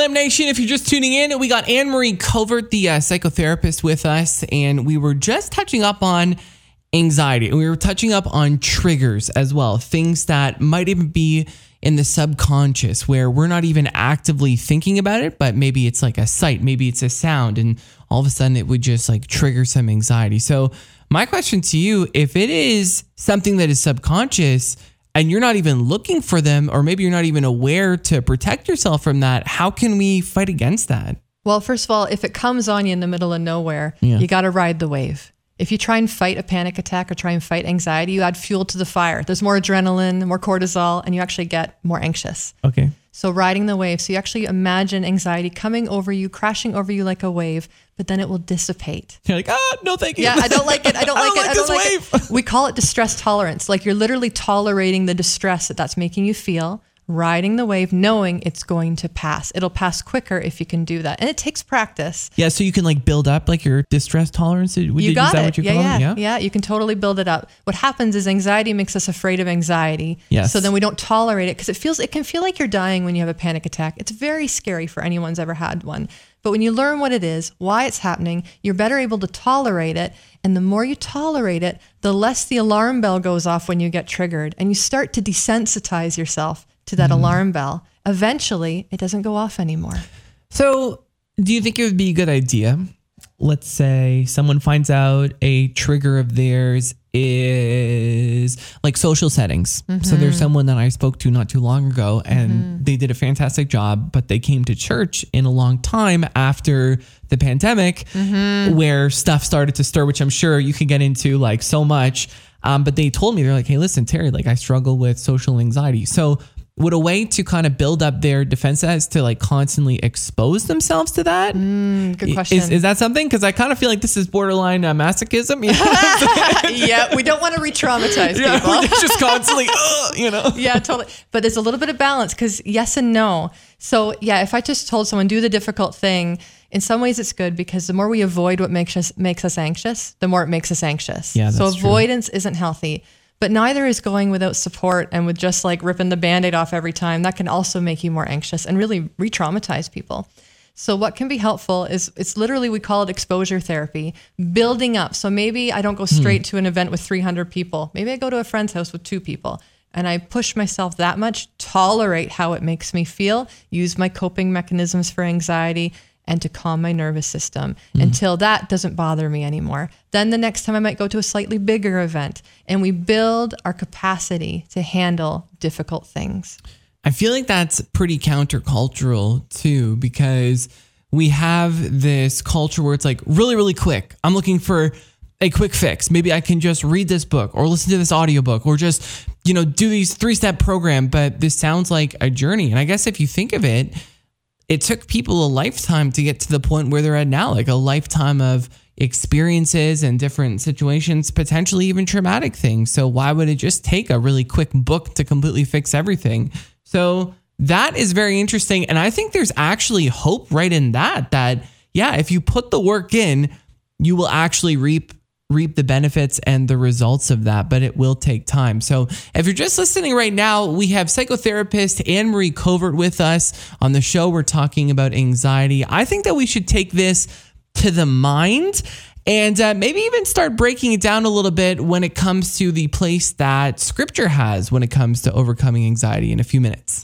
Slam Nation, if you're just tuning in, we got Ann Marie Covert, the uh, psychotherapist, with us, and we were just touching up on anxiety. And we were touching up on triggers as well, things that might even be in the subconscious where we're not even actively thinking about it, but maybe it's like a sight, maybe it's a sound, and all of a sudden it would just like trigger some anxiety. So, my question to you if it is something that is subconscious, and you're not even looking for them, or maybe you're not even aware to protect yourself from that, how can we fight against that? Well, first of all, if it comes on you in the middle of nowhere, Yeah. you got to ride the wave. If you try and fight a panic attack or try and fight anxiety, you add fuel to the fire. There's more adrenaline, more cortisol, and you actually get more anxious. Okay. So, riding the wave. So, you actually imagine anxiety coming over you, crashing over you like a wave, but then it will dissipate. You're like, ah, no, thank you. Yeah, I don't like it. I don't I like don't it. like I don't like it. We call it distress tolerance. Like you're literally tolerating the distress that that's making you feel, riding the wave, knowing it's going to pass. It'll pass quicker if you can do that. And it takes practice. Yeah, so you can like build up like your distress tolerance. You is got that it. what you yeah, yeah, it? yeah, You can totally build it up. What happens is anxiety makes us afraid of anxiety. Yes. So then we don't tolerate it because it feels it can feel like you're dying when you have a panic attack. It's very scary for anyone's ever had one. But when you learn what it is, why it's happening, you're better able to tolerate it. And the more you tolerate it, the less the alarm bell goes off when you get triggered. And you start to desensitize yourself to that mm. alarm bell. Eventually, it doesn't go off anymore. So, do you think it would be a good idea? Let's say someone finds out a trigger of theirs is like social settings. So, there's mm-hmm. someone that I spoke to not too long ago and mm-hmm. they did a fantastic job, but they came to church in a long time after the pandemic mm-hmm. where stuff started to stir, which I'm sure you can get into like so much. Um, but they told me, they're like, hey, listen, Terry, like I struggle with social anxiety. So, would a way to kind of build up their defense is to like constantly expose themselves to that? Good question. Is, is that something? Because I kind of feel like this is borderline uh, masochism. You know? yeah, we don't want to re-traumatize yeah, people. just constantly, "Ugh," you know. yeah, totally. But there's a little bit of balance because yes and no. So yeah, if I just told someone do the difficult thing, in some ways it's good because the more we avoid what makes us makes us anxious, the more it makes us anxious. Yeah, so that's true. avoidance isn't healthy. But neither is going without support and with just like ripping the band-aid off every time. That can also make you more anxious and really re-traumatize people. So what can be helpful is it's literally we call it exposure therapy, building up. So maybe I don't go hmm. straight to an event with 300 people. Maybe I go to a friend's house with two people and I push myself that much, tolerate how it makes me feel, use my coping mechanisms for anxiety and to calm my nervous system mm-hmm. until that doesn't bother me anymore. Then the next time I might go to a slightly bigger event and we build our capacity to handle difficult things. I feel like that's pretty countercultural too, because we have this culture where it's like really, really quick. I'm looking for a quick fix. Maybe I can just read this book or listen to this audiobook or just, you know, do these three step program. But this sounds like a journey. And I guess if you think of it, it took people a lifetime to get to the point where they're at now, like a lifetime of experiences and different situations, potentially even traumatic things. So why would it just take a really quick book to completely fix everything? So that is very interesting. And I think there's actually hope right in that, that yeah, if you put the work in, you will actually reap reap the benefits and the results of that, but it will take time. So if you're just listening right now, we have psychotherapist Ann Marie Covert with us on the show. We're talking about anxiety. I think that we should take this to the mind and uh, maybe even start breaking it down a little bit when it comes to the place that scripture has when it comes to overcoming anxiety in a few minutes.